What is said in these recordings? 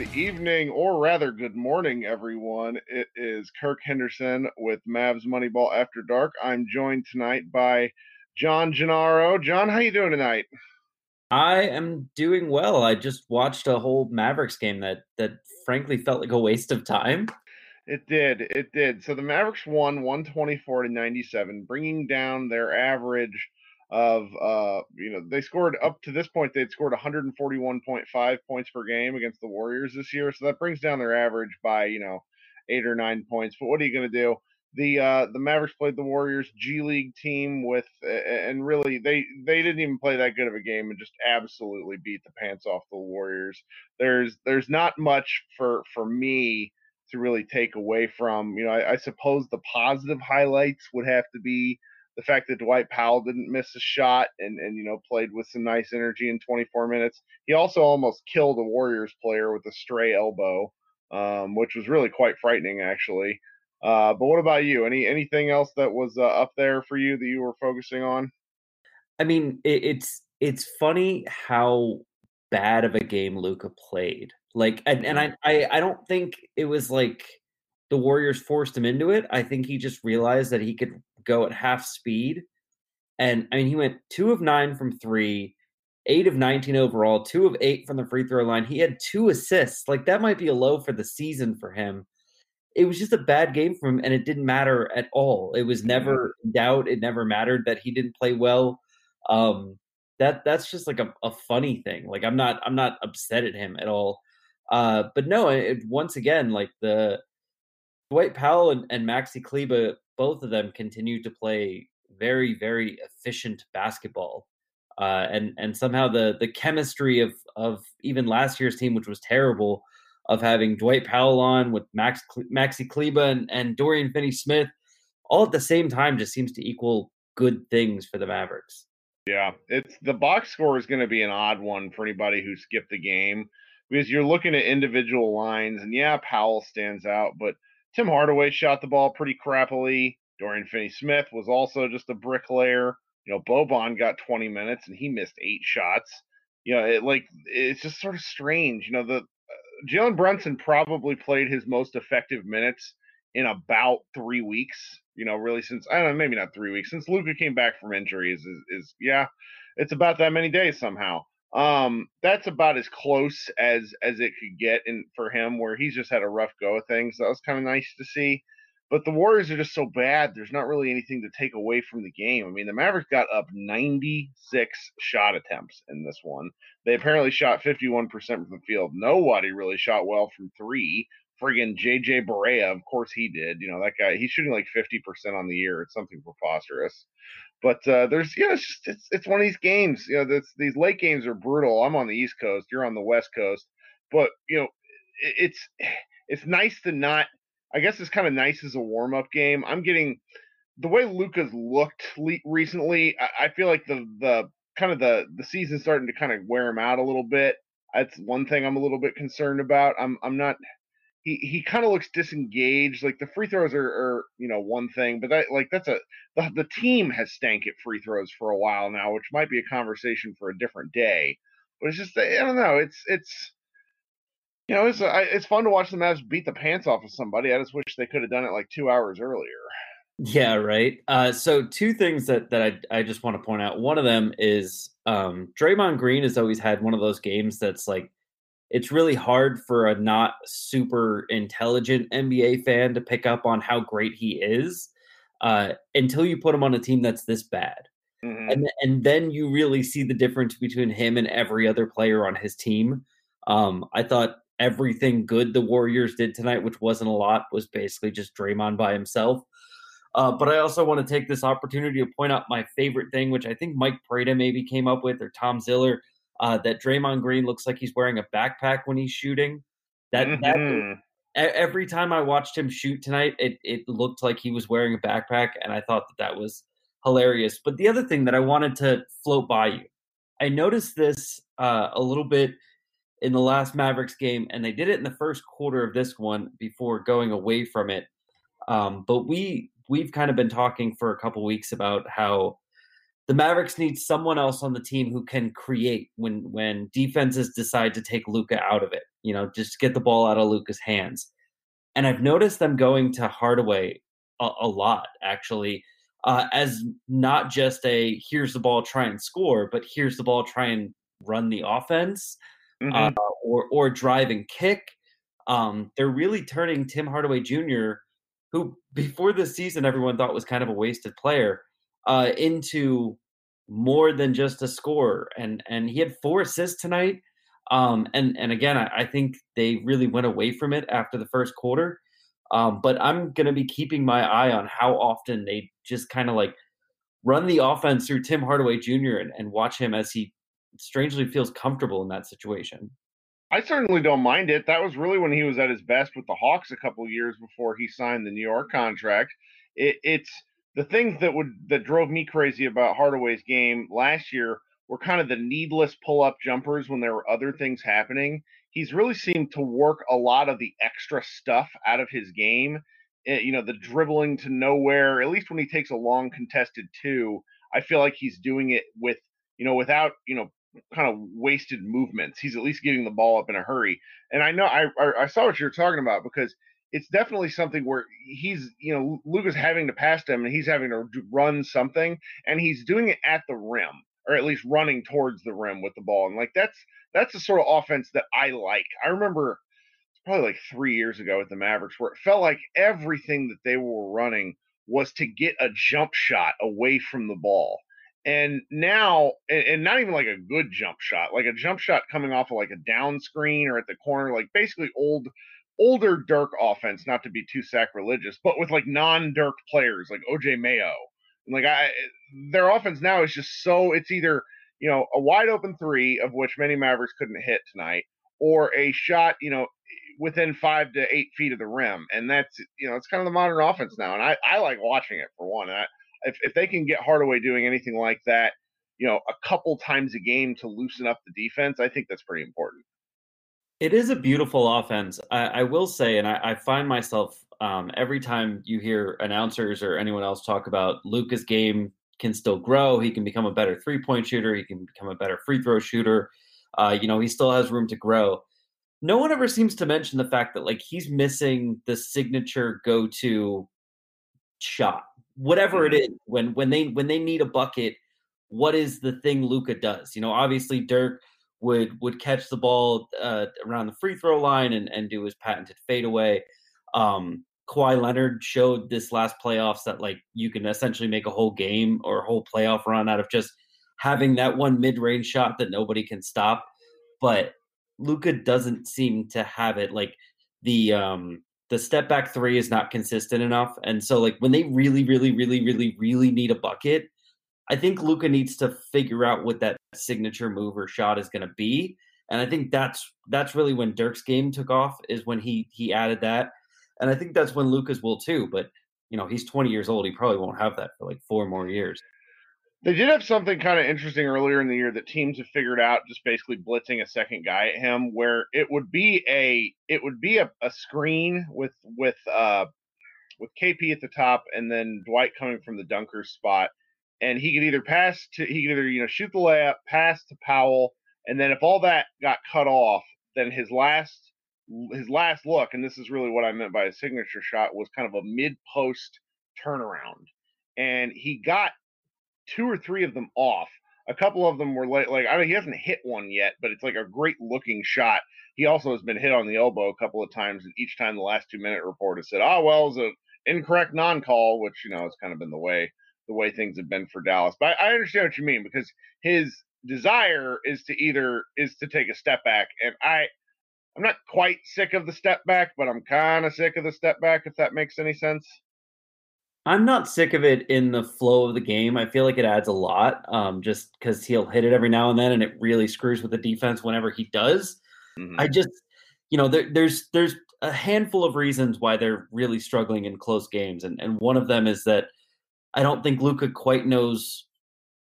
Good evening, or rather, good morning, everyone. It is Kirk Henderson with Mavs Moneyball After Dark. I'm joined tonight by John Gennaro. John, how you doing tonight? I am doing well. I just watched a whole Mavericks game that that frankly felt like a waste of time. It did. It did. So the Mavericks won 124 to 97, bringing down their average of uh you know they scored up to this point they'd scored 141.5 points per game against the Warriors this year so that brings down their average by you know 8 or 9 points but what are you going to do? The uh the Mavericks played the Warriors G League team with and really they they didn't even play that good of a game and just absolutely beat the pants off the Warriors. There's there's not much for for me to really take away from you know I, I suppose the positive highlights would have to be the fact that Dwight Powell didn't miss a shot and and you know played with some nice energy in 24 minutes. He also almost killed a Warriors player with a stray elbow, um, which was really quite frightening actually. Uh, but what about you? Any anything else that was uh, up there for you that you were focusing on? I mean, it, it's it's funny how bad of a game Luka played. Like, and, and. I, I I don't think it was like the Warriors forced him into it. I think he just realized that he could go at half speed. And I mean, he went two of nine from three, eight of 19 overall, two of eight from the free throw line. He had two assists. Like, that might be a low for the season for him. It was just a bad game for him, and it didn't matter at all. It was never doubt. It never mattered that he didn't play well. Um, that that's just like a, a funny thing. Like I'm not I'm not upset at him at all. Uh, but no, it, once again, like the Dwight Powell and, and Maxi Kleber both of them continue to play very, very efficient basketball. Uh, and and somehow the the chemistry of of even last year's team, which was terrible, of having Dwight Powell on with Max Maxi Kleber and, and Dorian Finney Smith, all at the same time, just seems to equal good things for the Mavericks. Yeah, it's the box score is going to be an odd one for anybody who skipped the game because you're looking at individual lines, and yeah, Powell stands out, but Tim Hardaway shot the ball pretty crappily. Dorian Finney-Smith was also just a bricklayer. You know, Boban got 20 minutes and he missed eight shots. You know, it like it's just sort of strange. You know, the uh, Jalen Brunson probably played his most effective minutes in about three weeks. You know, really since I don't know, maybe not three weeks since Luka came back from injuries. Is, is yeah, it's about that many days somehow um that's about as close as as it could get in for him where he's just had a rough go of things. That was kind of nice to see. But the warriors are just so bad there's not really anything to take away from the game. I mean the mavericks got up 96 shot attempts in this one. They apparently shot 51% from the field. Nobody really shot well from three friggin jj Barea, of course he did you know that guy he's shooting like 50% on the year it's something preposterous but uh, there's you know it's just it's, it's one of these games. You know, this, these late games are brutal. I'm on the East Coast, you're on the West Coast, but you know it, it's it's nice to not. I guess it's kind of nice as a warm up game. I'm getting the way Luka's looked le- recently. I, I feel like the the kind of the the season's starting to kind of wear him out a little bit. That's one thing I'm a little bit concerned about. I'm I'm not he he kind of looks disengaged. Like the free throws are, are, you know one thing, but that like that's a the, the team has stank at free throws for a while now, which might be a conversation for a different day. But it's just I don't know. It's it's you know it's it's fun to watch the Mavs beat the pants off of somebody. I just wish they could have done it like two hours earlier. Yeah, right. Uh, so two things that that I I just want to point out. One of them is um, Draymond Green has always had one of those games that's like it's really hard for a not super intelligent NBA fan to pick up on how great he is uh, until you put him on a team that's this bad. Mm-hmm. And, and then you really see the difference between him and every other player on his team. Um, I thought everything good the Warriors did tonight, which wasn't a lot, was basically just Draymond by himself. Uh, but I also want to take this opportunity to point out my favorite thing, which I think Mike Prada maybe came up with, or Tom Ziller uh, that Draymond Green looks like he's wearing a backpack when he's shooting. That, mm-hmm. that every time I watched him shoot tonight, it it looked like he was wearing a backpack, and I thought that that was hilarious. But the other thing that I wanted to float by you, I noticed this uh, a little bit in the last Mavericks game, and they did it in the first quarter of this one before going away from it. Um, but we we've kind of been talking for a couple weeks about how the Mavericks need someone else on the team who can create when when defenses decide to take Luka out of it. you know, just get the ball out of Luka's hands. And I've noticed them going to Hardaway a, a lot, actually, uh, as not just a here's the ball, try and score, but here's the ball, try and run the offense mm-hmm. uh, or, or drive and kick. Um, they're really turning Tim Hardaway Jr., who before this season everyone thought was kind of a wasted player, uh, into more than just a scorer. And and he had four assists tonight. Um, and and again, I, I, think they really went away from it after the first quarter. Um, but I'm going to be keeping my eye on how often they just kind of like run the offense through Tim Hardaway Jr. And, and watch him as he strangely feels comfortable in that situation. I certainly don't mind it. That was really when he was at his best with the Hawks a couple years before he signed the New York contract. It, it's the things that would that drove me crazy about Hardaway's game last year were kind of the needless pull up jumpers when there were other things happening. He's really seemed to work a lot of the extra stuff out of his game. It, eh, you know, the dribbling to nowhere, at least when he takes a long contested two, I feel like he's doing it with, you know, without, you know, kind of wasted movements. He's at least getting the ball up in a hurry. And I know I, I, I saw what you're talking about because it's definitely something where he's, you know, Luka's having to pass him and he's having to run something and he's doing it at the rim or at least running towards the rim with the ball. And like that's that's the sort of offense that I like. I remember it's probably like three years ago at the Mavericks where it felt like everything that they were running was to get a jump shot away from the ball. And now, and not even like a good jump shot, like a jump shot coming off of like a down screen or at the corner, like basically old older Dirk offense, not to be too sacrilegious, but with like non-Dirk players like OJ Mayo. And like I their offense now is just so it's either, you know, a wide open three of which many Mavericks couldn't hit tonight, or a shot, you know, within five to eight feet of the rim. And that's you know, it's kind of the modern offense now. And I, I like watching it for one. I, if if they can get Hardaway doing anything like that, you know, a couple times a game to loosen up the defense, I think that's pretty important. It is a beautiful offense. I, I will say, and I, I find myself um, every time you hear announcers or anyone else talk about Luka's game can still grow. He can become a better three point shooter. He can become a better free throw shooter. Uh, you know, he still has room to grow. No one ever seems to mention the fact that like he's missing the signature go to shot, whatever it mm-hmm. When when they when they need a bucket, what is the thing Luka does? You know, obviously Dirk would would catch the ball uh, around the free throw line and, and do his patented fadeaway. Um, Kawhi Leonard showed this last playoffs that like you can essentially make a whole game or whole playoff run out of just having that one mid range shot that nobody can stop. But Luka doesn't seem to have it. Like the um the step back three is not consistent enough. And so like when they really, really, really, really, really need a bucket, I think Luka needs to figure out what that signature move or shot is going to be. And I think that's that's really when Dirk's game took off is when he he added that. And I think that's when Luka's will too. But you know, he's 20 years old. He probably won't have that for like four more years. They did have something kind of interesting earlier in the year that teams have figured out, just basically blitzing a second guy at him, where it would be a it would be a, a screen with with uh with KP at the top and then Dwight coming from the dunker spot and he could either pass to he could either you know shoot the layup, pass to Powell, and then if all that got cut off, then his last his last look, and this is really what I meant by a signature shot, was kind of a mid post turnaround, and he got two or three of them off. A couple of them were like, like I mean, he hasn't hit one yet, but it's like a great looking shot. He also has been hit on the elbow a couple of times, and each time the last two minute report has said, "Oh well, it's an incorrect non call," which you know has kind of been the way the way things have been for Dallas. But I, I understand what you mean because his desire is to either is to take a step back, and I I'm not quite sick of the step back, but I'm kind of sick of the step back. If that makes any sense. I'm not sick of it in the flow of the game. I feel like it adds a lot, um, just because he'll hit it every now and then, and it really screws with the defense whenever he does. Mm-hmm. I just, you know, there, there's there's a handful of reasons why they're really struggling in close games, and and one of them is that I don't think Luka quite knows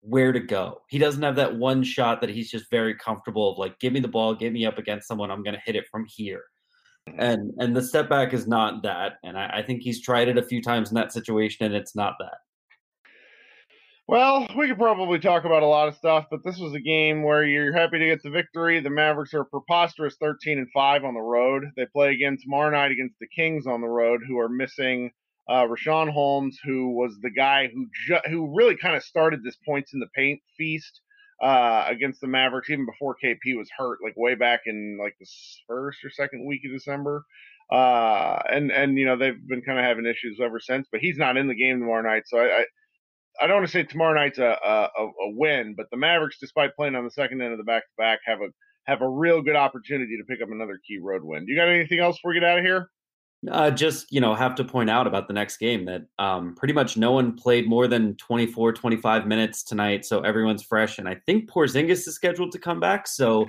where to go. He doesn't have that one shot that he's just very comfortable of like, give me the ball, get me up against someone, I'm gonna hit it from here. And and the step back is not that. And I, I think he's tried it a few times in that situation and it's not that. Well, we could probably talk about a lot of stuff, but this was a game where you're happy to get the victory. The Mavericks are preposterous 13 and 5 on the road. They play again tomorrow night against the Kings on the road, who are missing uh, Richaun Holmes, who was the guy who ju- who really kind of started this points in the paint feast uh, against the Mavericks, even before KP was hurt, like way back in like the first or second week of December. Uh, and and you know they've been kind of having issues ever since. But he's not in the game tomorrow night, so I, I I don't want to say tomorrow night's a, a, a win, but the Mavericks, despite playing on the second end of the back to back, have a have a real good opportunity to pick up another key road win. Do you got anything else before we get out of here? Uh, just you know, have to point out about the next game that um, pretty much no one played more than 24, 25 minutes tonight, so everyone's fresh. And I think Porzingis is scheduled to come back, so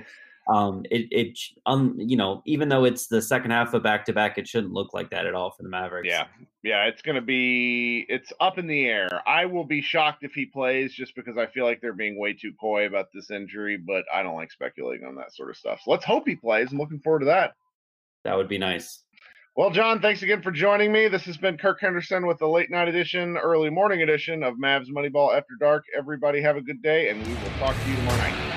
um, it, it um, you know, even though it's the second half of back to back, it shouldn't look like that at all for the Mavericks. Yeah, yeah, it's gonna be it's up in the air. I will be shocked if he plays, just because I feel like they're being way too coy about this injury. But I don't like speculating on that sort of stuff. So let's hope he plays. I'm looking forward to that. That would be nice. Well, John, thanks again for joining me. This has been Kirk Henderson with the late night edition, early morning edition of Mavs Moneyball After Dark. Everybody have a good day, and we will talk to you tomorrow night.